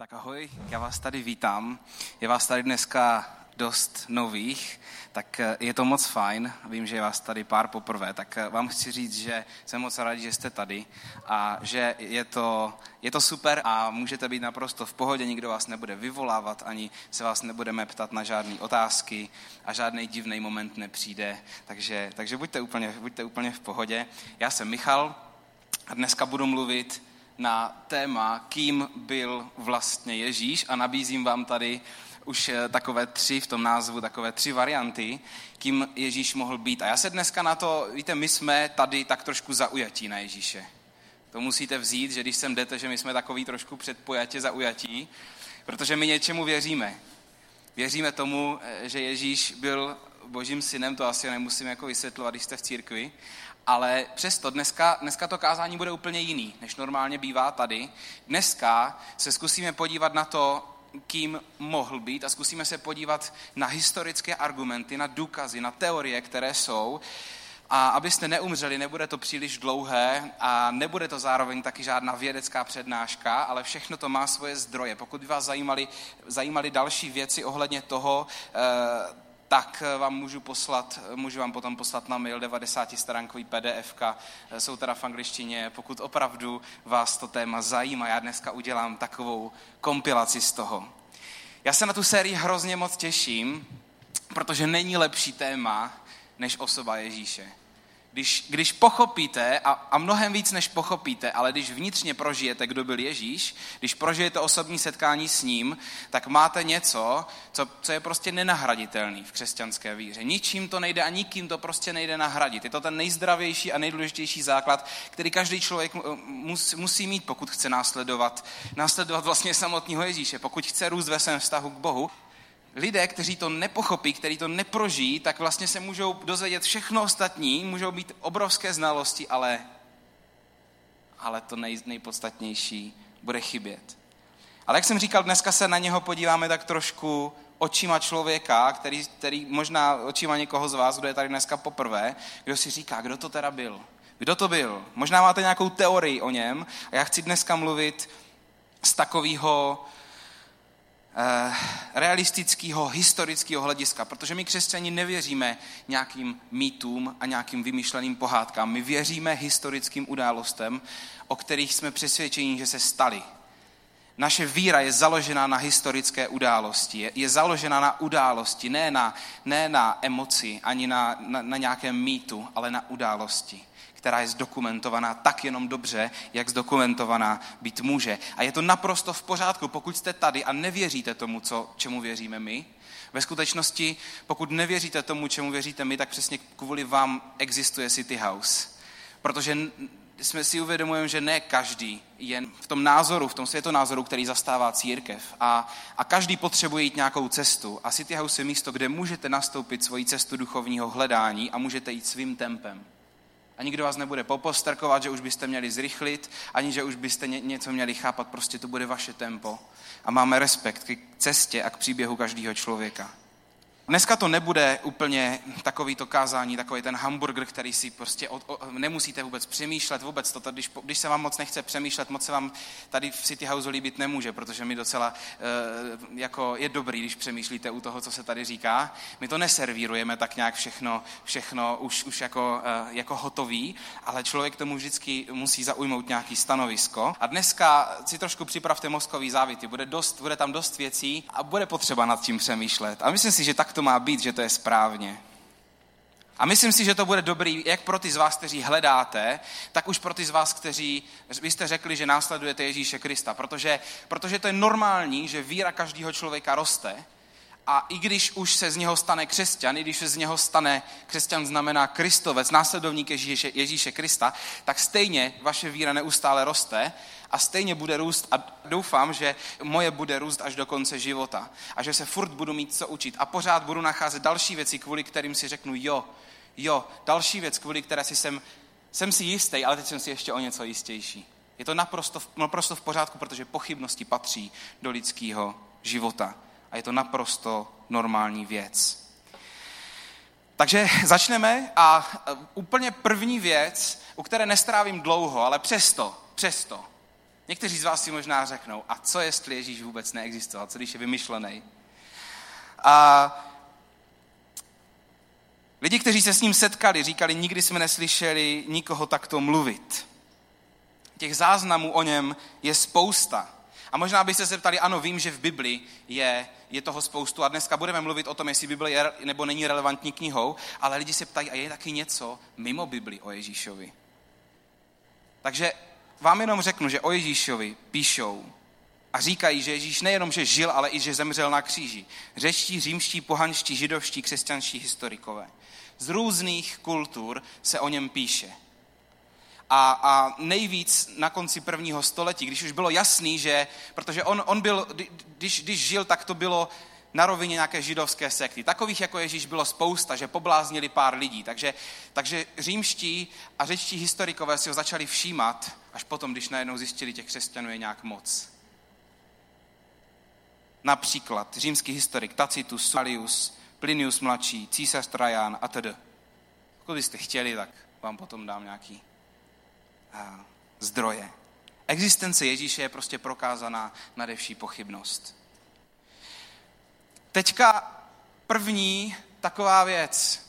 Tak ahoj, já vás tady vítám. Je vás tady dneska dost nových, tak eh, je to moc fajn. Vím, že je vás tady pár poprvé, tak eh, vám chci říct, že jsem moc rád, že jste tady a že je to, je to super a můžete být naprosto v pohodě, nikdo vás nebude vyvolávat, ani se vás nebudeme ptat na žádné otázky a žádný divný moment nepřijde, takže, takže buďte, úplně, buďte úplně v pohodě. Já jsem Michal a dneska budu mluvit na téma, kým byl vlastně Ježíš a nabízím vám tady už eh, takové tři v tom názvu, takové tři varianty, kým Ježíš mohl být. A já se dneska na to, víte, my jsme tady tak trošku zaujatí na Ježíše. To musíte vzít, že když sem jdete, že my jsme takový trošku předpojatě zaujatí, protože my něčemu věříme. Věříme tomu, eh, že Ježíš byl božím synem, to asi nemusím jako vysvětlovat, když jste v církvi, ale přesto dneska, dneska to kázání bude úplně jiný, než normálně bývá tady. Dneska se zkusíme podívat na to, kým mohl být a zkusíme se podívat na historické argumenty, na důkazy, na teorie, které jsou. A abyste neumřeli, nebude to příliš dlouhé a nebude to zároveň taky žádná vědecká přednáška, ale všechno to má svoje zdroje. Pokud by vás zajímali, zajímali další věci ohledně toho, eh, tak vám můžu poslat, můžu vám potom poslat na mail 90 stránkový PDF, jsou teda v angličtině, pokud opravdu vás to téma zajímá, já dneska udělám takovou kompilaci z toho. Já se na tu sérii hrozně moc těším, protože není lepší téma než osoba Ježíše. Když, když pochopíte, a, a mnohem víc než pochopíte, ale když vnitřně prožijete, kdo byl Ježíš, když prožijete osobní setkání s ním, tak máte něco, co, co je prostě nenahraditelný v křesťanské víře. Ničím to nejde a nikým to prostě nejde nahradit. Je to ten nejzdravější a nejdůležitější základ, který každý člověk mus, musí mít, pokud chce následovat, následovat vlastně samotného Ježíše, pokud chce růst ve svém vztahu k Bohu lidé, kteří to nepochopí, kteří to neprožijí, tak vlastně se můžou dozvědět všechno ostatní, můžou být obrovské znalosti, ale, ale to nej, nejpodstatnější bude chybět. Ale jak jsem říkal, dneska se na něho podíváme tak trošku očima člověka, který, který možná očima někoho z vás, kdo je tady dneska poprvé, kdo si říká, kdo to teda byl. Kdo to byl? Možná máte nějakou teorii o něm a já chci dneska mluvit z takového realistického, historického hlediska, protože my křesťani nevěříme nějakým mýtům a nějakým vymyšleným pohádkám. My věříme historickým událostem, o kterých jsme přesvědčeni, že se staly. Naše víra je založena na historické události. Je, je založena na události, ne na, ne na emoci, ani na, na, na nějakém mýtu, ale na události která je zdokumentovaná tak jenom dobře, jak zdokumentovaná být může. A je to naprosto v pořádku, pokud jste tady a nevěříte tomu, co, čemu věříme my. Ve skutečnosti, pokud nevěříte tomu, čemu věříte my, tak přesně kvůli vám existuje City House. Protože jsme si uvědomujeme, že ne každý je v tom názoru, v tom světonázoru, který zastává církev. A, a každý potřebuje jít nějakou cestu. A City House je místo, kde můžete nastoupit svoji cestu duchovního hledání a můžete jít svým tempem. A nikdo vás nebude popostrkovat, že už byste měli zrychlit, ani že už byste ně, něco měli chápat, prostě to bude vaše tempo. A máme respekt k cestě a k příběhu každého člověka. Dneska to nebude úplně takový to kázání, takový ten hamburger, který si prostě od, o, nemusíte vůbec přemýšlet, vůbec toto, když, když se vám moc nechce přemýšlet, moc se vám tady v City House líbit nemůže, protože mi docela uh, jako je dobrý, když přemýšlíte u toho, co se tady říká. My to neservírujeme tak nějak všechno, všechno už, už jako, uh, jako hotový, ale člověk tomu vždycky musí zaujmout nějaký stanovisko. A dneska si trošku připravte mozkový závity, bude, dost, bude tam dost věcí a bude potřeba nad tím přemýšlet. A myslím si, že tak to má být, že to je správně. A myslím si, že to bude dobrý jak pro ty z vás, kteří hledáte, tak už pro ty z vás, kteří, vy jste řekli, že následujete Ježíše Krista, protože, protože to je normální, že víra každého člověka roste a i když už se z něho stane křesťan, i když se z něho stane křesťan znamená kristovec, následovník Ježíše, Ježíše Krista, tak stejně vaše víra neustále roste a stejně bude růst a doufám, že moje bude růst až do konce života. A že se furt budu mít co učit. A pořád budu nacházet další věci, kvůli kterým si řeknu jo, jo, další věc, kvůli které si jsem, jsem si jistý, ale teď jsem si ještě o něco jistější. Je to naprosto, naprosto v pořádku, protože pochybnosti patří do lidského života a je to naprosto normální věc. Takže začneme a úplně první věc, u které nestrávím dlouho, ale přesto, přesto, Někteří z vás si možná řeknou, a co jestli Ježíš vůbec neexistoval, co když je vymyšlený? A lidi, kteří se s ním setkali, říkali, nikdy jsme neslyšeli nikoho takto mluvit. Těch záznamů o něm je spousta. A možná byste se ptali, ano, vím, že v Bibli je, je toho spoustu a dneska budeme mluvit o tom, jestli Bible je nebo není relevantní knihou, ale lidi se ptají, a je taky něco mimo Bibli o Ježíšovi. Takže vám jenom řeknu, že o Ježíšovi píšou a říkají, že Ježíš nejenom, že žil, ale i, že zemřel na kříži. Řečtí, římští, pohanští, židovští, křesťanští historikové. Z různých kultur se o něm píše. A, a nejvíc na konci prvního století, když už bylo jasný, že, protože on, on byl, když, když žil, tak to bylo na rovině nějaké židovské sekty. Takových jako Ježíš bylo spousta, že pobláznili pár lidí. Takže, takže římští a řečtí historikové si ho začali všímat, až potom, když najednou zjistili, těch křesťanů je nějak moc. Například římský historik Tacitus, Salius, Plinius mladší, císař Trajan a td. Pokud byste chtěli, tak vám potom dám nějaký zdroje. Existence Ježíše je prostě prokázaná nadevší pochybnost. Teďka první taková věc.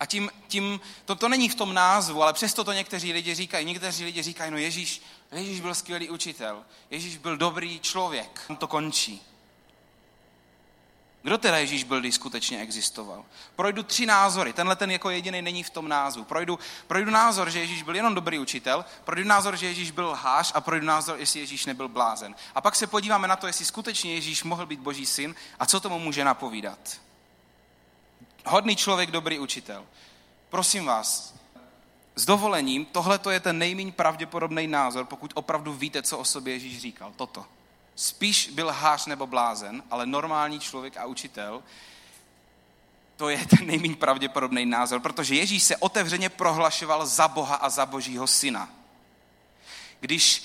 A tím, tím to, to není v tom názvu, ale přesto to někteří lidi říkají. Někteří lidi říkají, no Ježíš, Ježíš byl skvělý učitel. Ježíš byl dobrý člověk. To končí. Kdo teda Ježíš byl, když skutečně existoval? Projdu tři názory. Tenhle ten jako jediný není v tom názvu. Projdu, projdu názor, že Ježíš byl jenom dobrý učitel, projdu názor, že Ježíš byl lhář a projdu názor, jestli Ježíš nebyl blázen. A pak se podíváme na to, jestli skutečně Ježíš mohl být boží syn a co tomu může napovídat. Hodný člověk, dobrý učitel. Prosím vás, s dovolením, tohle je ten nejméně pravděpodobný názor, pokud opravdu víte, co o sobě Ježíš říkal. Toto spíš byl hář nebo blázen, ale normální člověk a učitel, to je ten nejméně pravděpodobný názor, protože Ježíš se otevřeně prohlašoval za Boha a za Božího syna. Když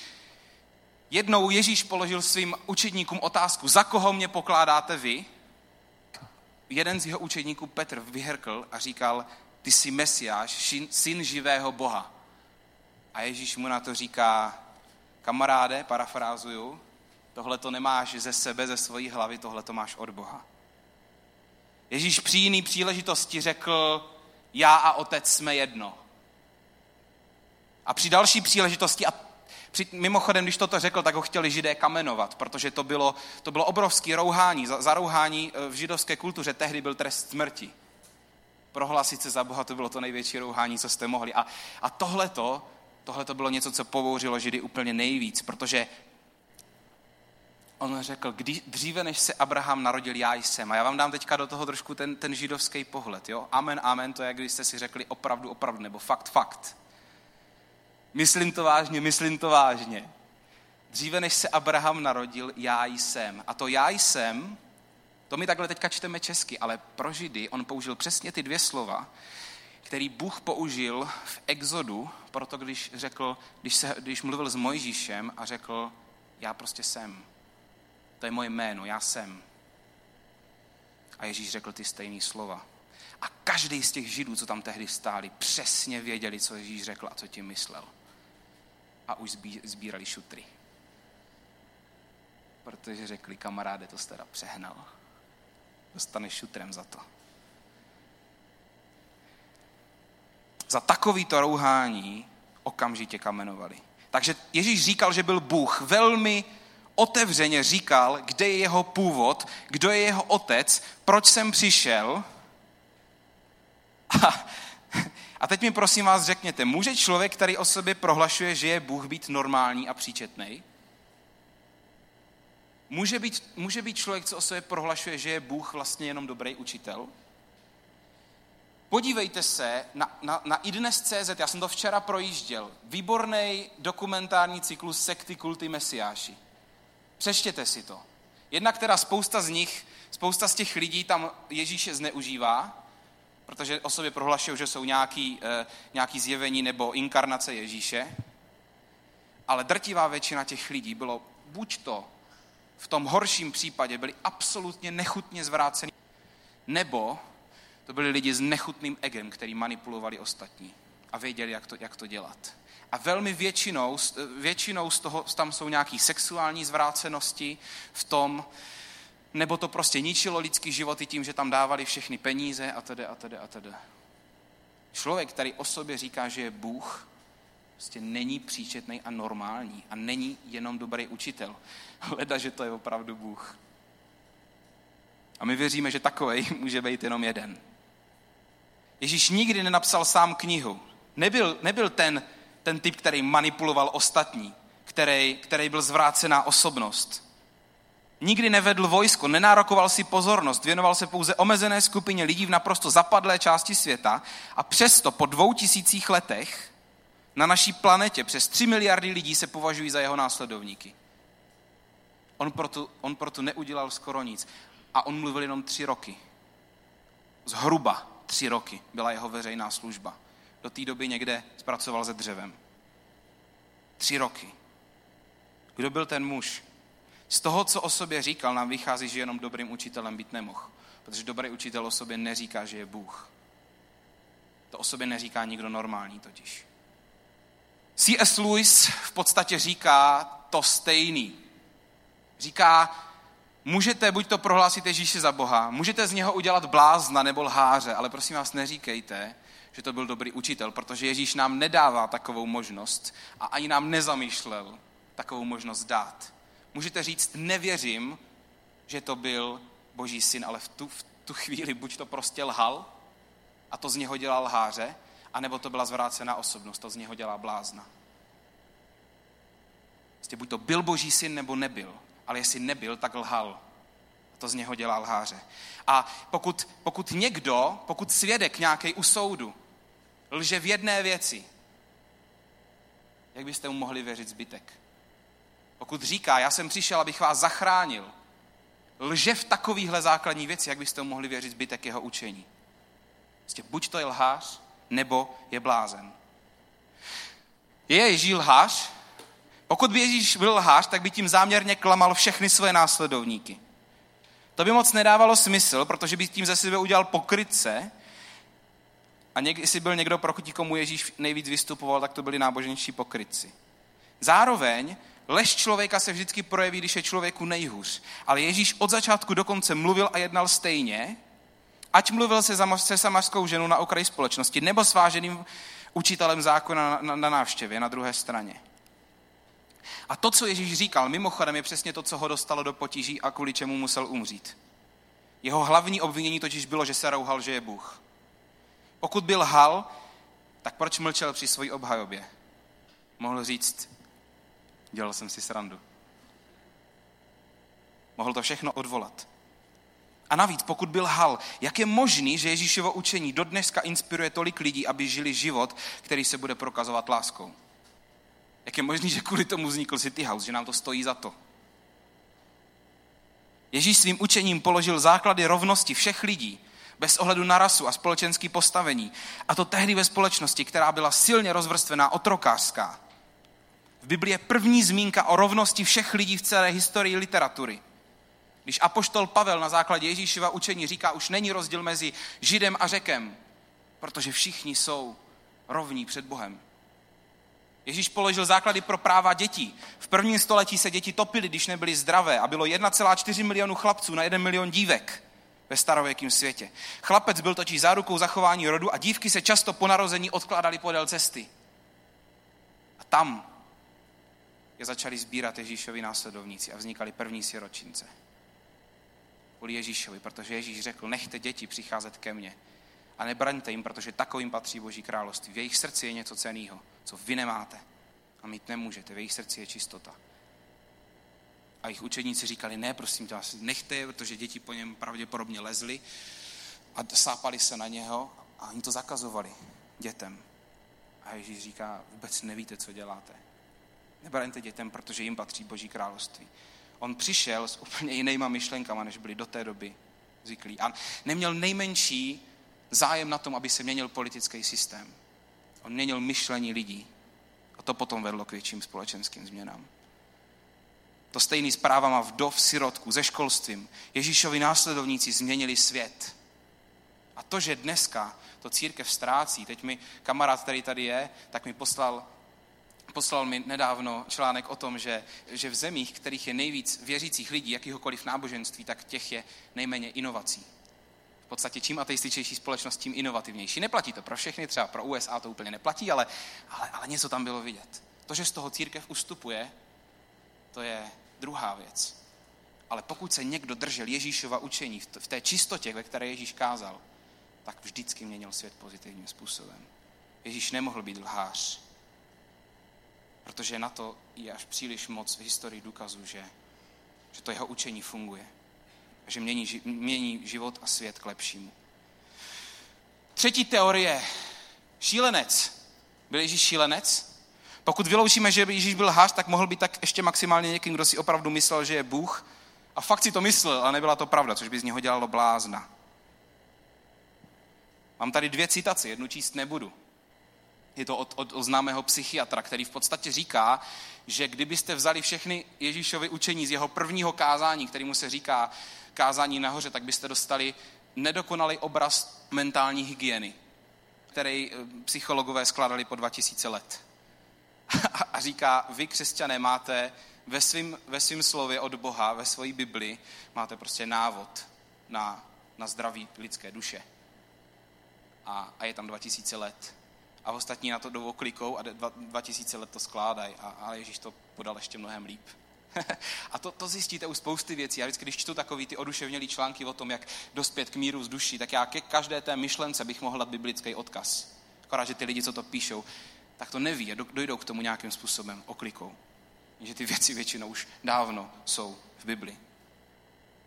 jednou Ježíš položil svým učedníkům otázku, za koho mě pokládáte vy, jeden z jeho učedníků Petr vyhrkl a říkal, ty jsi Mesiáš, syn živého Boha. A Ježíš mu na to říká, kamaráde, parafrázuju, Tohle to nemáš ze sebe, ze svojí hlavy, tohle to máš od Boha. Ježíš při jiný příležitosti řekl, já a otec jsme jedno. A při další příležitosti, a při, mimochodem, když toto řekl, tak ho chtěli židé kamenovat, protože to bylo, to bylo obrovský rouhání. Za, za rouhání e, v židovské kultuře tehdy byl trest smrti. Prohlásit se za Boha, to bylo to největší rouhání, co jste mohli. A, a tohleto, tohleto bylo něco, co pobouřilo židy úplně nejvíc, protože on řekl, kdy, dříve než se Abraham narodil, já jsem. A já vám dám teďka do toho trošku ten, ten židovský pohled. Jo? Amen, amen, to je, když jste si řekli opravdu, opravdu, nebo fakt, fakt. Myslím to vážně, myslím to vážně. Dříve než se Abraham narodil, já jsem. A to já jsem, to my takhle teďka čteme česky, ale pro Židy on použil přesně ty dvě slova, který Bůh použil v Exodu, proto když řekl, když, se, když mluvil s Mojžíšem a řekl, já prostě jsem. To je moje jméno, já jsem. A Ježíš řekl ty stejné slova. A každý z těch židů, co tam tehdy stáli, přesně věděli, co Ježíš řekl a co tím myslel. A už sbírali šutry. Protože řekli, kamaráde, to jste teda přehnal. Dostaneš šutrem za to. Za takovýto rouhání okamžitě kamenovali. Takže Ježíš říkal, že byl Bůh velmi otevřeně říkal, kde je jeho původ, kdo je jeho otec, proč jsem přišel. A, a teď mi prosím vás řekněte, může člověk, který o sobě prohlašuje, že je Bůh, být normální a příčetný? Může být, může být člověk, co o sobě prohlašuje, že je Bůh vlastně jenom dobrý učitel? Podívejte se na, na, na idnes.cz, já jsem to včera projížděl, výborný dokumentární cyklus sekty kulty mesiáši. Přeštěte si to. Jednak teda spousta z nich, spousta z těch lidí tam Ježíše zneužívá, protože o sobě prohlašují, že jsou nějaký, e, nějaký zjevení nebo inkarnace Ježíše, ale drtivá většina těch lidí bylo buď to v tom horším případě byli absolutně nechutně zvráceni, nebo to byli lidi s nechutným egem, který manipulovali ostatní a věděli, jak to, jak to dělat. A velmi většinou, většinou z toho tam jsou nějaké sexuální zvrácenosti v tom, nebo to prostě ničilo lidský životy tím, že tam dávali všechny peníze a tedy a tedy a tedy. Člověk, který o sobě říká, že je Bůh, prostě není příčetný a normální a není jenom dobrý učitel. Leda, že to je opravdu Bůh. A my věříme, že takovej může být jenom jeden. Ježíš nikdy nenapsal sám knihu. Nebyl, nebyl ten, ten typ, který manipuloval ostatní, který, který byl zvrácená osobnost. Nikdy nevedl vojsko, nenárokoval si pozornost, věnoval se pouze omezené skupině lidí v naprosto zapadlé části světa a přesto po dvou tisících letech na naší planetě přes tři miliardy lidí se považují za jeho následovníky. On proto, on proto neudělal skoro nic. A on mluvil jenom tři roky. Zhruba tři roky byla jeho veřejná služba. Do té doby někde zpracoval se dřevem. Tři roky. Kdo byl ten muž? Z toho, co o sobě říkal, nám vychází, že jenom dobrým učitelem být nemohl. Protože dobrý učitel o sobě neříká, že je Bůh. To o sobě neříká nikdo normální totiž. C.S. Lewis v podstatě říká to stejný. Říká, můžete buď to prohlásit Ježíše za Boha, můžete z něho udělat blázna nebo lháře, ale prosím vás neříkejte, že to byl dobrý učitel, protože Ježíš nám nedává takovou možnost a ani nám nezamýšlel takovou možnost dát. Můžete říct, nevěřím, že to byl boží syn, ale v tu, v tu chvíli buď to prostě lhal a to z něho dělal lháře, anebo to byla zvrácená osobnost, to z něho dělá blázna. Prostě buď to byl boží syn, nebo nebyl. Ale jestli nebyl, tak lhal. A to z něho dělá lháře. A pokud, pokud někdo, pokud svědek nějaký u soudu, lže v jedné věci, jak byste mu mohli věřit zbytek? Pokud říká, já jsem přišel, abych vás zachránil, lže v takovýchhle základní věci, jak byste mu mohli věřit zbytek jeho učení? Prostě buď to je lhář, nebo je blázen. Je Ježí lhář? Pokud by Ježíš byl lhář, tak by tím záměrně klamal všechny své následovníky. To by moc nedávalo smysl, protože by tím ze sebe udělal pokrytce a něk, jestli byl někdo, proti komu Ježíš nejvíc vystupoval, tak to byli náboženští pokrytci. Zároveň lež člověka se vždycky projeví, když je člověku nejhůř. Ale Ježíš od začátku do konce mluvil a jednal stejně, ať mluvil se, se samařskou ženou na okraji společnosti, nebo s váženým učitelem zákona na, na, na návštěvě na druhé straně. A to, co Ježíš říkal, mimochodem je přesně to, co ho dostalo do potíží a kvůli čemu musel umřít. Jeho hlavní obvinění totiž bylo, že se rouhal, že je Bůh. Pokud byl hal, tak proč mlčel při své obhajobě? Mohl říct, dělal jsem si srandu. Mohl to všechno odvolat. A navíc, pokud byl hal, jak je možný, že Ježíšovo učení do dneska inspiruje tolik lidí, aby žili život, který se bude prokazovat láskou? Jak je možný, že kvůli tomu vznikl City House, že nám to stojí za to? Ježíš svým učením položil základy rovnosti všech lidí, bez ohledu na rasu a společenský postavení. A to tehdy ve společnosti, která byla silně rozvrstvená, otrokářská. V Biblii je první zmínka o rovnosti všech lidí v celé historii literatury. Když apoštol Pavel na základě Ježíšova učení říká, už není rozdíl mezi Židem a Řekem, protože všichni jsou rovní před Bohem. Ježíš položil základy pro práva dětí. V prvním století se děti topily, když nebyly zdravé a bylo 1,4 milionu chlapců na 1 milion dívek ve starověkém světě. Chlapec byl totiž zárukou zachování rodu a dívky se často po narození odkládaly podél cesty. A tam je začali sbírat Ježíšovi následovníci a vznikaly první siročince. Kvůli Ježíšovi, protože Ježíš řekl, nechte děti přicházet ke mně a nebraňte jim, protože takovým patří Boží království. V jejich srdci je něco ceného co vy nemáte a mít nemůžete. V jejich srdci je čistota. A jejich učeníci říkali, ne, prosím tě, nechte protože děti po něm pravděpodobně lezly a sápali se na něho a oni to zakazovali dětem. A Ježíš říká, vůbec nevíte, co děláte. Nebraňte dětem, protože jim patří Boží království. On přišel s úplně jinýma myšlenkama, než byli do té doby zvyklí. A neměl nejmenší zájem na tom, aby se měnil politický systém. On měnil myšlení lidí. A to potom vedlo k větším společenským změnám. To stejný s právama vdov, sirotku, se školstvím. Ježíšovi následovníci změnili svět. A to, že dneska to církev ztrácí, teď mi kamarád, který tady je, tak mi poslal poslal mi nedávno článek o tom, že, že v zemích, kterých je nejvíc věřících lidí, jakýhokoliv náboženství, tak těch je nejméně inovací. V podstatě čím ateističnější společnost, tím inovativnější. Neplatí to pro všechny, třeba pro USA to úplně neplatí, ale, ale, ale něco tam bylo vidět. To, že z toho církev ustupuje, to je druhá věc. Ale pokud se někdo držel Ježíšova učení v té čistotě, ve které Ježíš kázal, tak vždycky měnil svět pozitivním způsobem. Ježíš nemohl být lhář, protože na to je až příliš moc v historii důkazů, že, že to jeho učení funguje. Že mění, mění život a svět k lepšímu. Třetí teorie. Šílenec. Byl Ježíš šílenec? Pokud vyloučíme, že Ježíš byl hář, tak mohl být tak ještě maximálně někým, kdo si opravdu myslel, že je Bůh. A fakt si to myslel, ale nebyla to pravda, což by z něho dělalo blázna. Mám tady dvě citace, jednu číst nebudu. Je to od, od, od známého psychiatra, který v podstatě říká, že kdybyste vzali všechny Ježíšovy učení z jeho prvního kázání, kterýmu se říká kázání nahoře, tak byste dostali nedokonalý obraz mentální hygieny, který eh, psychologové skládali po 2000 let. A říká, vy křesťané máte ve svém ve svým slově od Boha, ve své Bibli, máte prostě návod na, na zdraví lidské duše. A, a je tam 2000 let a ostatní na to jdou oklikou a dva, dva tisíce let to skládají a, a Ježíš to podal ještě mnohem líp. a to, to zjistíte u spousty věcí. Já vždycky, když čtu takový ty oduševnělý články o tom, jak dospět k míru z duší, tak já ke každé té myšlence bych mohl dát biblický odkaz. Akorát, že ty lidi, co to píšou, tak to neví a dojdou k tomu nějakým způsobem oklikou. Že ty věci většinou už dávno jsou v Bibli.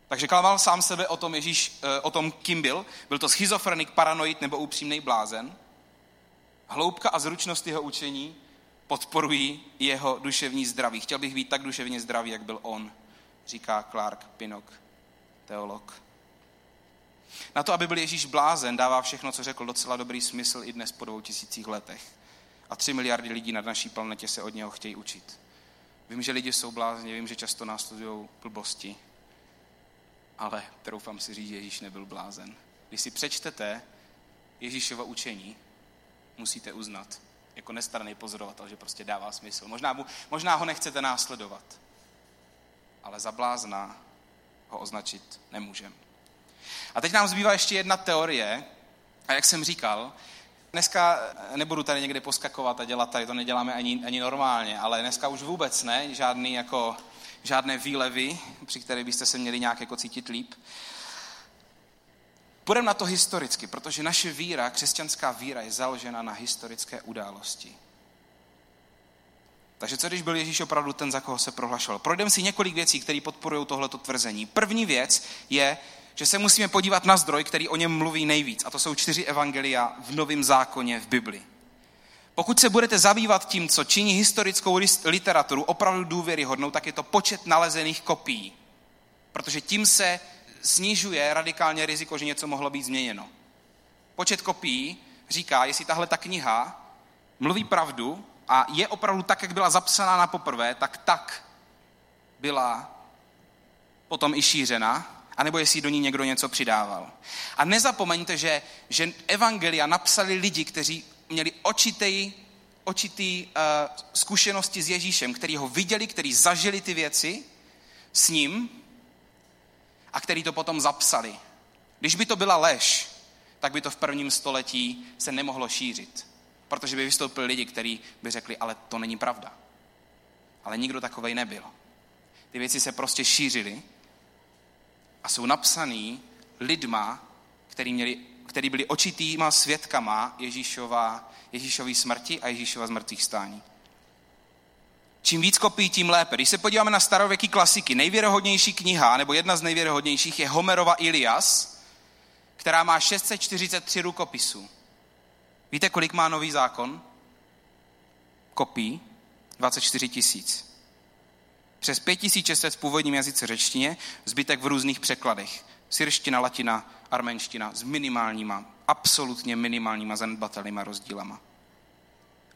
Takže klamal sám sebe o tom Ježíš, eh, o tom, kým byl. Byl to schizofrenik, paranoid nebo upřímný blázen. Hloubka a zručnost jeho učení podporují jeho duševní zdraví. Chtěl bych být tak duševně zdravý, jak byl on, říká Clark Pinnock, teolog. Na to, aby byl Ježíš blázen, dává všechno, co řekl, docela dobrý smysl i dnes po dvou tisících letech. A tři miliardy lidí na naší planetě se od něho chtějí učit. Vím, že lidi jsou blázni, vím, že často následují blbosti, ale troufám si říct, že Ježíš nebyl blázen. Když si přečtete Ježíšova učení, musíte uznat jako nestranný pozorovatel, že prostě dává smysl. Možná, mu, možná ho nechcete následovat, ale za blázna ho označit nemůžeme. A teď nám zbývá ještě jedna teorie, a jak jsem říkal, dneska nebudu tady někde poskakovat a dělat tady, to neděláme ani, ani normálně, ale dneska už vůbec ne, žádný jako, žádné výlevy, při kterých byste se měli nějak jako cítit líp. Půjdeme na to historicky, protože naše víra, křesťanská víra, je založena na historické události. Takže co když byl Ježíš opravdu ten, za koho se prohlašoval? Projdeme si několik věcí, které podporují tohleto tvrzení. První věc je, že se musíme podívat na zdroj, který o něm mluví nejvíc. A to jsou čtyři evangelia v Novém zákoně v Bibli. Pokud se budete zabývat tím, co činí historickou literaturu opravdu důvěryhodnou, tak je to počet nalezených kopií. Protože tím se snižuje radikálně riziko, že něco mohlo být změněno. Počet kopií říká, jestli tahle ta kniha mluví pravdu a je opravdu tak, jak byla zapsaná na poprvé, tak tak byla potom i šířena, anebo jestli do ní někdo něco přidával. A nezapomeňte, že, že evangelia napsali lidi, kteří měli očitý, očitý uh, zkušenosti s Ježíšem, který ho viděli, který zažili ty věci s ním a který to potom zapsali. Když by to byla lež, tak by to v prvním století se nemohlo šířit. Protože by vystoupili lidi, kteří by řekli, ale to není pravda. Ale nikdo takovej nebyl. Ty věci se prostě šířily a jsou napsaný lidma, který, měli, který byli očitýma svědkama Ježíšova, Ježíšový smrti a Ježíšova zmrtvých stání. Čím víc kopií, tím lépe. Když se podíváme na starověký klasiky, nejvěrohodnější kniha, nebo jedna z nejvěrohodnějších, je Homerova Ilias, která má 643 rukopisů. Víte, kolik má nový zákon? Kopií? 24 tisíc. Přes 5600 v původním jazyce řečtině, zbytek v různých překladech. Syrština, latina, arménština s minimálníma, absolutně minimálníma zanedbatelnýma rozdílama.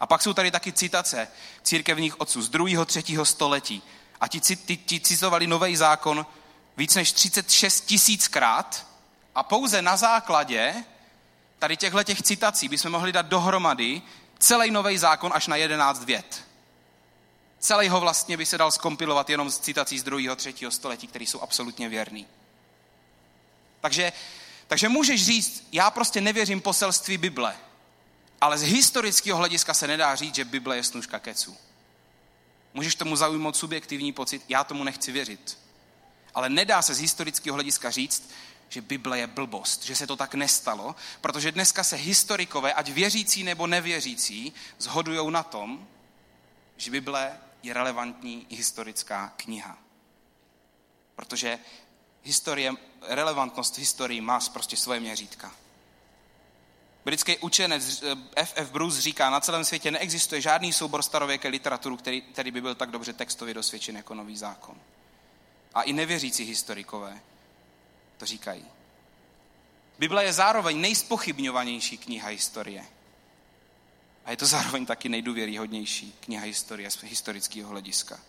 A pak jsou tady taky citace církevních otců z druhého, třetího století. A ti, ti, ti citovali nový zákon víc než 36 tisíckrát a pouze na základě tady těchto těch citací bychom mohli dát dohromady celý nový zákon až na 11 vět. Celý ho vlastně by se dal skompilovat jenom z citací z 2. 3. století, které jsou absolutně věrný. Takže, takže můžeš říct, já prostě nevěřím poselství Bible, ale z historického hlediska se nedá říct, že Bible je snužka keců. Můžeš tomu zaujmout subjektivní pocit, já tomu nechci věřit. Ale nedá se z historického hlediska říct, že Bible je blbost, že se to tak nestalo, protože dneska se historikové, ať věřící nebo nevěřící, zhodují na tom, že Bible je relevantní historická kniha. Protože historie, relevantnost historii má prostě svoje měřítka. Britský učenec F.F. Eh, Bruce říká, na celém světě neexistuje žádný soubor starověké literaturu, který, který by byl tak dobře textově dosvědčen jako nový zákon. A i nevěřící historikové to říkají. Bible je zároveň nejspochybňovanější kniha historie. A je to zároveň taky nejdůvěryhodnější kniha historie z historického hlediska.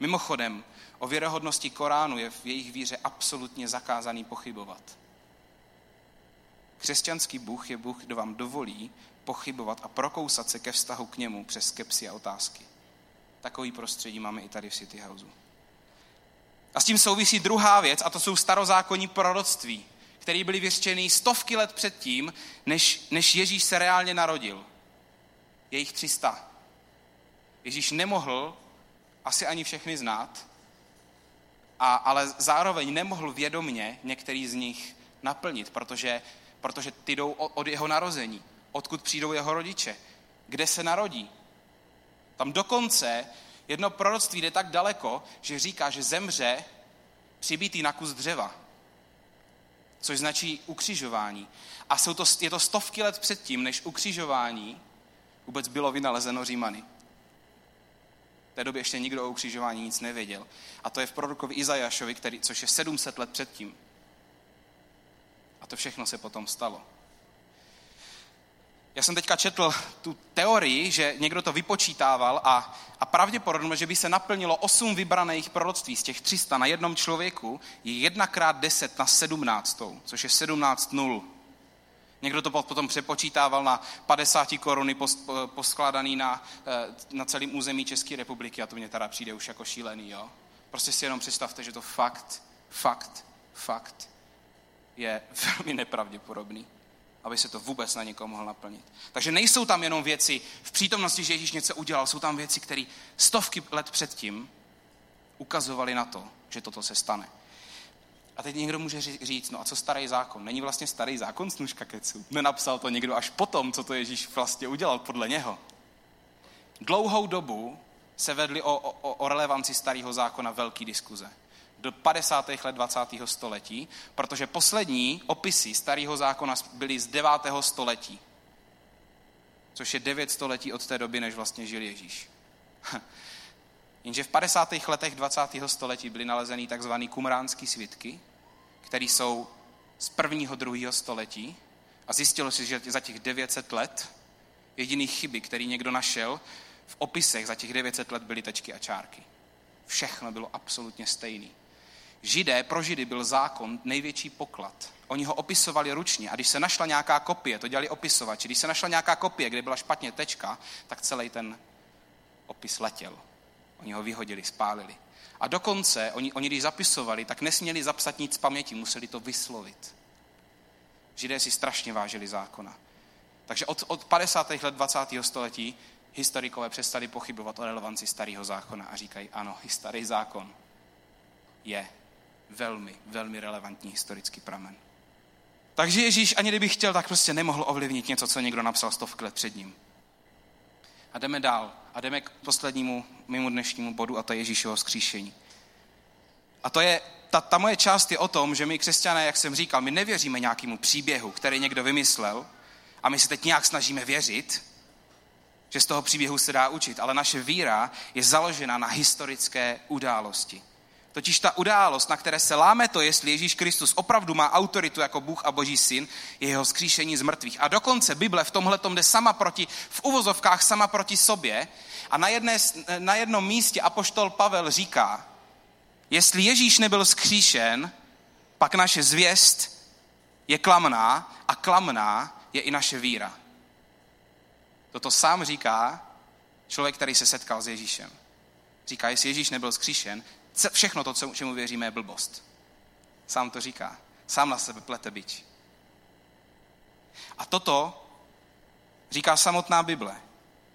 Mimochodem, o věrohodnosti Koránu je v jejich víře absolutně zakázaný pochybovat. Křesťanský Bůh je Bůh, kdo vám dovolí pochybovat a prokousat se ke vztahu k němu přes skepsy a otázky. Takový prostředí máme i tady v City Houseu. A s tím souvisí druhá věc, a to jsou starozákonní proroctví, které byly vyřčeny stovky let předtím, než, než Ježíš se reálně narodil. Je jich 300. Ježíš nemohl asi ani všechny znát, a, ale zároveň nemohl vědomně některý z nich naplnit, protože, protože ty jdou od jeho narození, odkud přijdou jeho rodiče, kde se narodí. Tam dokonce jedno proroctví jde tak daleko, že říká, že zemře přibítý na kus dřeva, což značí ukřižování. A jsou to, je to stovky let předtím, než ukřižování vůbec bylo vynalezeno Římany. V té době ještě nikdo o ukřižování nic nevěděl. A to je v prorokovi Izajašovi, který, což je 700 let předtím. A to všechno se potom stalo. Já jsem teďka četl tu teorii, že někdo to vypočítával a, a pravděpodobně, že by se naplnilo 8 vybraných proroctví z těch 300 na jednom člověku, je 1 krát 10 na 17, což je 17 nul. Někdo to potom přepočítával na 50 koruny poskládaný na, eh, na celém území České republiky a to mě teda přijde už jako šílený. Jo? Prostě si jenom představte, že to fakt, fakt, fakt je velmi nepravděpodobný aby se to vůbec na někoho mohl naplnit. Takže nejsou tam jenom věci v přítomnosti, že Ježíš něco udělal, jsou tam věci, které stovky let předtím ukazovaly na to, že toto se stane. A teď někdo může říct, no a co starý zákon? Není vlastně starý zákon snužka kecu? Nenapsal to někdo až potom, co to Ježíš vlastně udělal podle něho. Dlouhou dobu se vedly o, o, o relevanci starého zákona velký diskuze do 50. let 20. století, protože poslední opisy starého zákona byly z 9. století, což je 9 století od té doby, než vlastně žil Ježíš. Jenže v 50. letech 20. století byly nalezeny tzv. kumránský svitky, které jsou z prvního, druhého století a zjistilo se, že za těch 900 let jediný chyby, který někdo našel, v opisech za těch 900 let byly tečky a čárky. Všechno bylo absolutně stejný. Židé, pro Židy byl zákon největší poklad. Oni ho opisovali ručně a když se našla nějaká kopie, to dělali opisovači, když se našla nějaká kopie, kde byla špatně tečka, tak celý ten opis letěl. Oni ho vyhodili, spálili. A dokonce, oni, oni když zapisovali, tak nesměli zapsat nic z paměti, museli to vyslovit. Židé si strašně vážili zákona. Takže od, od 50. let 20. století historikové přestali pochybovat o relevanci starého zákona a říkají, ano, i starý zákon je velmi, velmi relevantní historický pramen. Takže Ježíš, ani kdyby chtěl, tak prostě nemohl ovlivnit něco, co někdo napsal stovky let před ním. A jdeme dál. A jdeme k poslednímu mému dnešnímu bodu, a to je Ježíšovo skříšení. A to je, ta, ta moje část je o tom, že my křesťané, jak jsem říkal, my nevěříme nějakému příběhu, který někdo vymyslel, a my se teď nějak snažíme věřit, že z toho příběhu se dá učit, ale naše víra je založena na historické události. Totiž ta událost, na které se láme to, jestli Ježíš Kristus opravdu má autoritu jako Bůh a Boží syn, je jeho skříšení z mrtvých. A dokonce Bible v tomhle jde sama proti, v uvozovkách sama proti sobě. A na, jedné, na jednom místě apoštol Pavel říká, jestli Ježíš nebyl skříšen, pak naše zvěst je klamná a klamná je i naše víra. Toto sám říká člověk, který se setkal s Ježíšem. Říká, jestli Ježíš nebyl zkříšen, všechno to, čemu věříme, je blbost. Sám to říká. Sám na sebe plete byč. A toto říká samotná Bible.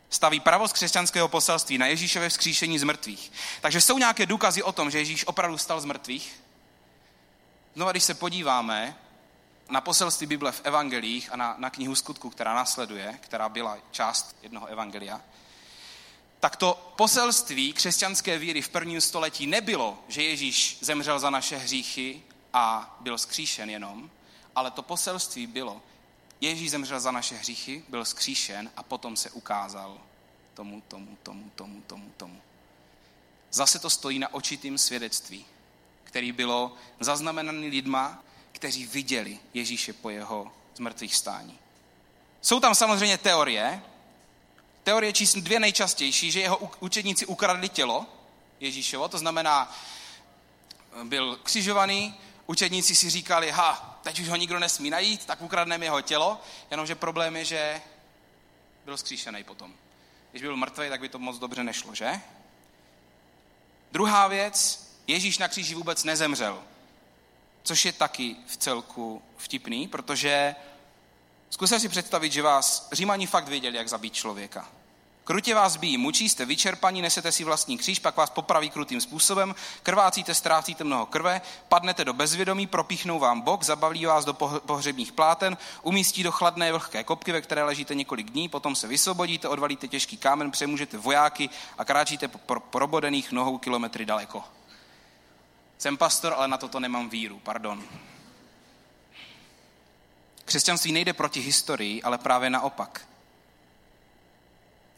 Staví pravost křesťanského poselství na Ježíšové vzkříšení z mrtvých. Takže jsou nějaké důkazy o tom, že Ježíš opravdu stal z mrtvých? Znova, když se podíváme na poselství Bible v evangelích a na, na knihu skutku, která následuje, která byla část jednoho evangelia, tak to poselství křesťanské víry v prvním století nebylo, že Ježíš zemřel za naše hříchy a byl skříšen jenom, ale to poselství bylo, Ježíš zemřel za naše hříchy, byl skříšen a potom se ukázal tomu, tomu, tomu, tomu, tomu, tomu. Zase to stojí na očitým svědectví, který bylo zaznamenaný lidma, kteří viděli Ježíše po jeho zmrtvých stání. Jsou tam samozřejmě teorie. Teorie číslo dvě nejčastější, že jeho učedníci ukradli tělo Ježíšovo, to znamená, byl křižovaný, učedníci si říkali, ha, teď už ho nikdo nesmí najít, tak ukradneme jeho tělo, jenomže problém je, že byl skříšený potom. Když byl mrtvý, tak by to moc dobře nešlo, že? Druhá věc, Ježíš na kříži vůbec nezemřel. Což je taky v celku vtipný, protože zkuste si představit, že vás Římani fakt věděli, jak zabít člověka. Krutě vás bíjí, mučí, jste vyčerpaní, nesete si vlastní kříž, pak vás popraví krutým způsobem, krvácíte, ztrácíte mnoho krve, padnete do bezvědomí, propíchnou vám bok, zabaví vás do pohřebních pláten, umístí do chladné vlhké kopky, ve které ležíte několik dní, potom se vysvobodíte, odvalíte těžký kámen, přemůžete vojáky a kráčíte po probodených nohou kilometry daleko. Jsem pastor, ale na toto nemám víru, pardon. Křesťanství nejde proti historii, ale právě naopak.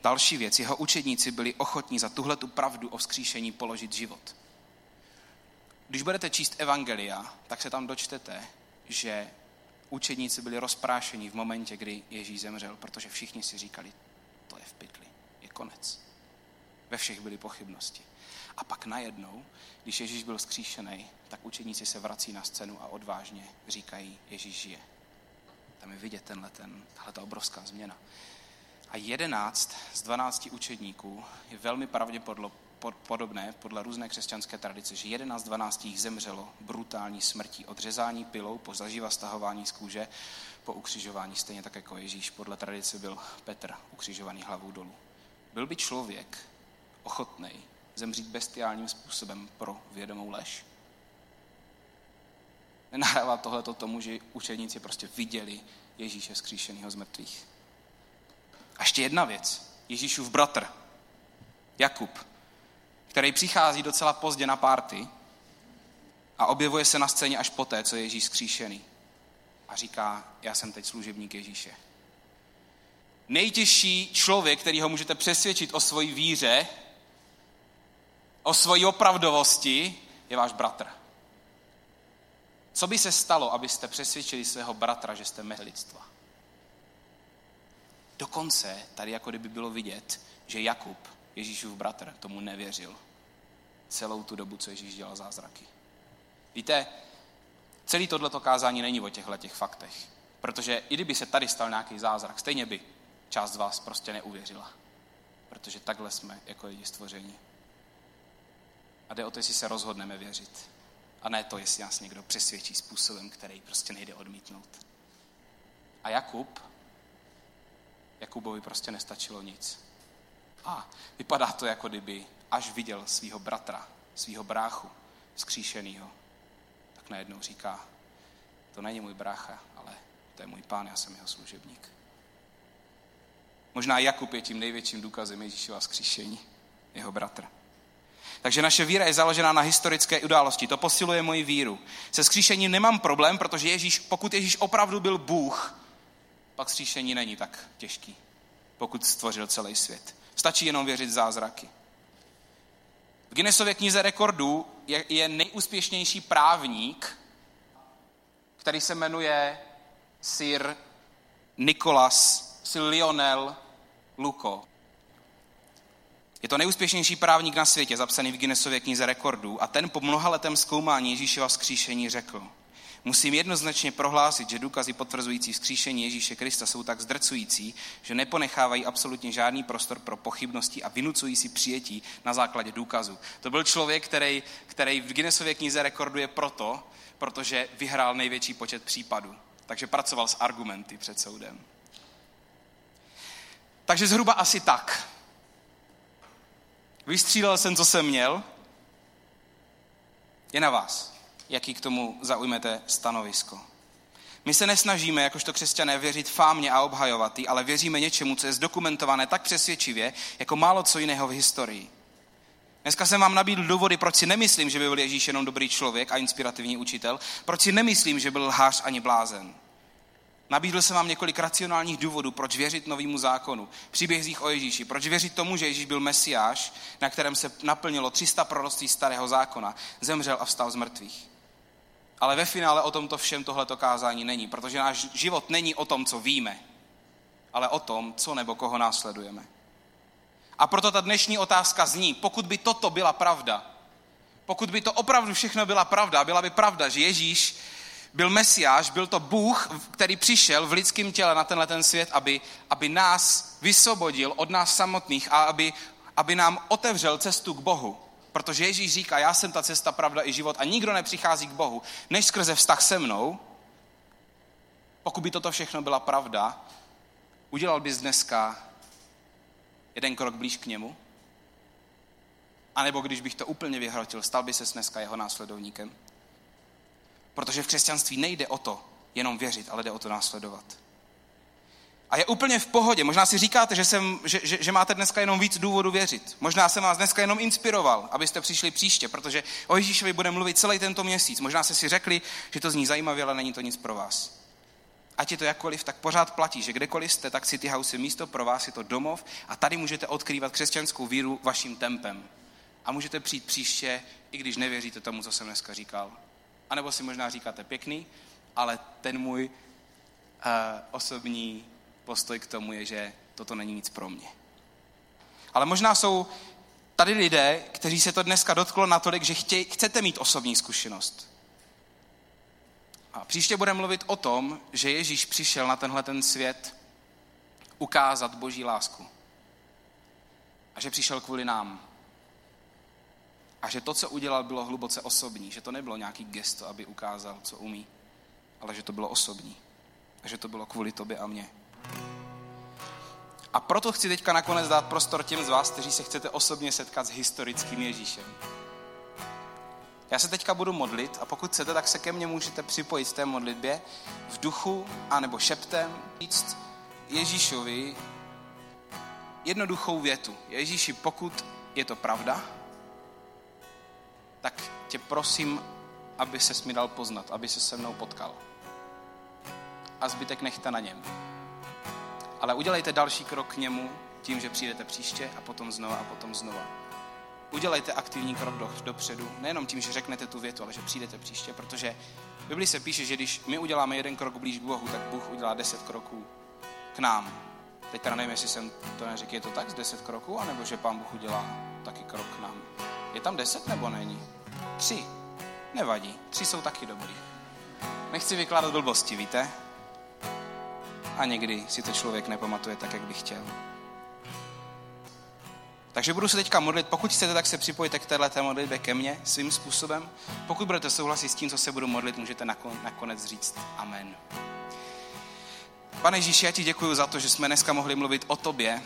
Další věc, jeho učedníci byli ochotní za tuhle tu pravdu o vzkříšení položit život. Když budete číst Evangelia, tak se tam dočtete, že učedníci byli rozprášeni v momentě, kdy Ježíš zemřel, protože všichni si říkali, to je v pytli, je konec. Ve všech byly pochybnosti. A pak najednou, když Ježíš byl skříšený, tak učeníci se vrací na scénu a odvážně říkají, Ježíš žije. Tam je vidět tenhle, ten, tahle ta obrovská změna. A jedenáct z dvanácti učedníků je velmi pravděpodobné podle různé křesťanské tradice, že jedenáct z dvanácti jich zemřelo brutální smrtí, odřezání pilou, po zaživa stahování z kůže, po ukřižování, stejně tak jako Ježíš. Podle tradice byl Petr ukřižovaný hlavou dolů. Byl by člověk ochotný zemřít bestiálním způsobem pro vědomou lež? Nenahrává tohleto tomu, že učedníci prostě viděli Ježíše zkříšenýho z mrtvých. A ještě jedna věc. Ježíšův bratr, Jakub, který přichází docela pozdě na párty a objevuje se na scéně až poté, co je Ježíš skříšený. A říká, já jsem teď služebník Ježíše. Nejtěžší člověk, který ho můžete přesvědčit o svoji víře, o svoji opravdovosti, je váš bratr. Co by se stalo, abyste přesvědčili svého bratra, že jste mehlictva? Dokonce tady jako kdyby bylo vidět, že Jakub, Ježíšův bratr, tomu nevěřil. Celou tu dobu, co Ježíš dělal zázraky. Víte, celý tohleto kázání není o těchto těch faktech. Protože i kdyby se tady stal nějaký zázrak, stejně by část z vás prostě neuvěřila. Protože takhle jsme jako lidi stvoření. A jde o to, jestli se rozhodneme věřit. A ne to, jestli nás někdo přesvědčí způsobem, který prostě nejde odmítnout. A Jakub Jakubovi prostě nestačilo nic. A vypadá to, jako kdyby až viděl svého bratra, svého bráchu, skříšenýho, tak najednou říká, to není můj brácha, ale to je můj pán, já jsem jeho služebník. Možná Jakub je tím největším důkazem Ježíšova skříšení, jeho bratr. Takže naše víra je založená na historické události. To posiluje moji víru. Se skříšením nemám problém, protože Ježíš, pokud Ježíš opravdu byl Bůh, pak zříšení není tak těžký, pokud stvořil celý svět. Stačí jenom věřit zázraky. V Guinnessově knize rekordů je, je nejúspěšnější právník, který se jmenuje Sir Nicholas, Sir Lionel Luko. Je to nejúspěšnější právník na světě, zapsaný v Guinnessově knize rekordů a ten po mnoha letem zkoumání Ježíšova vzkříšení řekl, Musím jednoznačně prohlásit, že důkazy potvrzující vzkříšení Ježíše Krista jsou tak zdrcující, že neponechávají absolutně žádný prostor pro pochybnosti a vynucují si přijetí na základě důkazu. To byl člověk, který, který v Guinnessově knize rekorduje proto, protože vyhrál největší počet případů. Takže pracoval s argumenty před soudem. Takže zhruba asi tak. Vystřílel jsem, co jsem měl. Je na vás, jaký k tomu zaujmete stanovisko. My se nesnažíme, jakožto křesťané, věřit fámě a obhajovat ale věříme něčemu, co je zdokumentované tak přesvědčivě, jako málo co jiného v historii. Dneska jsem vám nabídl důvody, proč si nemyslím, že by byl Ježíš jenom dobrý člověk a inspirativní učitel, proč si nemyslím, že byl lhář ani blázen. Nabídl jsem vám několik racionálních důvodů, proč věřit novému zákonu, příbězích o Ježíši, proč věřit tomu, že Ježíš byl mesiáš, na kterém se naplnilo 300 proroctví starého zákona, zemřel a vstal z mrtvých. Ale ve finále o tomto všem tohleto kázání není, protože náš život není o tom, co víme, ale o tom, co nebo koho následujeme. A proto ta dnešní otázka zní, pokud by toto byla pravda, pokud by to opravdu všechno byla pravda, byla by pravda, že Ježíš byl Mesiáš, byl to Bůh, který přišel v lidském těle na tenhle ten svět, aby, aby nás vysvobodil od nás samotných a aby, aby nám otevřel cestu k Bohu. Protože Ježíš říká, já jsem ta cesta, pravda i život a nikdo nepřichází k Bohu, než skrze vztah se mnou. Pokud by toto všechno byla pravda, udělal bys dneska jeden krok blíž k němu? A nebo když bych to úplně vyhrotil, stal by se dneska jeho následovníkem? Protože v křesťanství nejde o to jenom věřit, ale jde o to následovat. A je úplně v pohodě. Možná si říkáte, že, jsem, že, že, že máte dneska jenom víc důvodu věřit. Možná jsem vás dneska jenom inspiroval, abyste přišli příště, protože o Ježíšovi bude mluvit celý tento měsíc. Možná jste si řekli, že to zní zajímavě, ale není to nic pro vás. Ať je to jakkoliv, tak pořád platí, že kdekoliv jste, tak City House je místo pro vás, je to domov a tady můžete odkrývat křesťanskou víru vaším tempem. A můžete přijít příště, i když nevěříte tomu, co jsem dneska říkal. A nebo si možná říkáte pěkný, ale ten můj uh, osobní postoj k tomu je, že toto není nic pro mě. Ale možná jsou tady lidé, kteří se to dneska dotklo natolik, že chtěj, chcete mít osobní zkušenost. A příště budeme mluvit o tom, že Ježíš přišel na tenhle ten svět ukázat boží lásku. A že přišel kvůli nám. A že to, co udělal, bylo hluboce osobní. Že to nebylo nějaký gesto, aby ukázal, co umí. Ale že to bylo osobní. A že to bylo kvůli tobě a mně. A proto chci teďka nakonec dát prostor těm z vás, kteří se chcete osobně setkat s historickým Ježíšem. Já se teďka budu modlit a pokud chcete, tak se ke mně můžete připojit v té modlitbě v duchu anebo šeptem říct Ježíšovi jednoduchou větu. Ježíši, pokud je to pravda, tak tě prosím, aby se mi dal poznat, aby se se mnou potkal. A zbytek nechte na něm. Ale udělejte další krok k němu tím, že přijdete příště a potom znova a potom znova. Udělejte aktivní krok do, dopředu, nejenom tím, že řeknete tu větu, ale že přijdete příště, protože v Biblii se píše, že když my uděláme jeden krok blíž k Bohu, tak Bůh udělá deset kroků k nám. Teď teda nevím, jestli jsem to neřekl, je to tak z deset kroků, anebo že Pán Bůh udělá taky krok k nám. Je tam deset nebo není? Tři. Nevadí. Tři jsou taky dobrý. Nechci vykládat blbosti, víte? A někdy si to člověk nepamatuje tak, jak by chtěl. Takže budu se teďka modlit. Pokud chcete, tak se připojte k této modlitbě ke mně svým způsobem. Pokud budete souhlasit s tím, co se budu modlit, můžete nakonec říct Amen. Pane Ježíši, já ti děkuji za to, že jsme dneska mohli mluvit o tobě.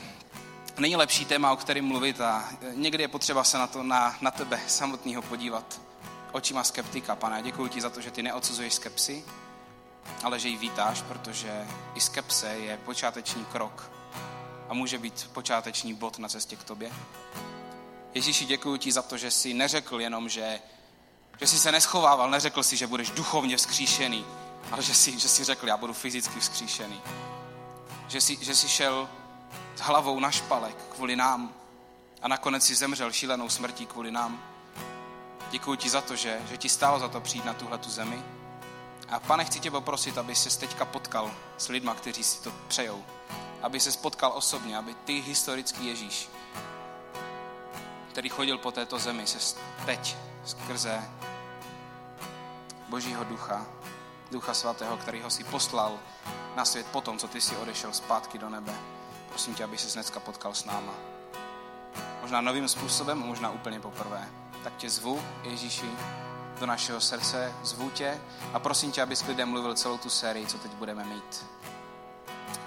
Není lepší téma, o kterém mluvit a někdy je potřeba se na, to, na, na tebe samotného podívat očima skeptika. Pane, děkuji ti za to, že ty neodsuzuješ skepsy, ale že ji vítáš, protože i skepse je počáteční krok a může být počáteční bod na cestě k tobě. Ježíši, děkuji ti za to, že jsi neřekl jenom, že, že jsi se neschovával, neřekl si, že budeš duchovně vzkříšený, ale že jsi, že jsi řekl, já budu fyzicky vzkříšený. Že jsi, že jsi šel s hlavou na špalek kvůli nám a nakonec si zemřel šílenou smrtí kvůli nám. Děkuji ti za to, že, že ti stálo za to přijít na tuhle tu zemi. A pane, chci tě poprosit, aby se teďka potkal s lidma, kteří si to přejou. Aby se spotkal osobně, aby ty historický Ježíš, který chodil po této zemi, se teď skrze Božího ducha Ducha Svatého, který ho si poslal na svět potom, co ty si odešel zpátky do nebe. Prosím tě, aby se dneska potkal s náma. Možná novým způsobem, možná úplně poprvé. Tak tě zvu, Ježíši, do našeho srdce, zvu tě a prosím tě, abys lidem mluvil celou tu sérii, co teď budeme mít.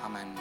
Amen.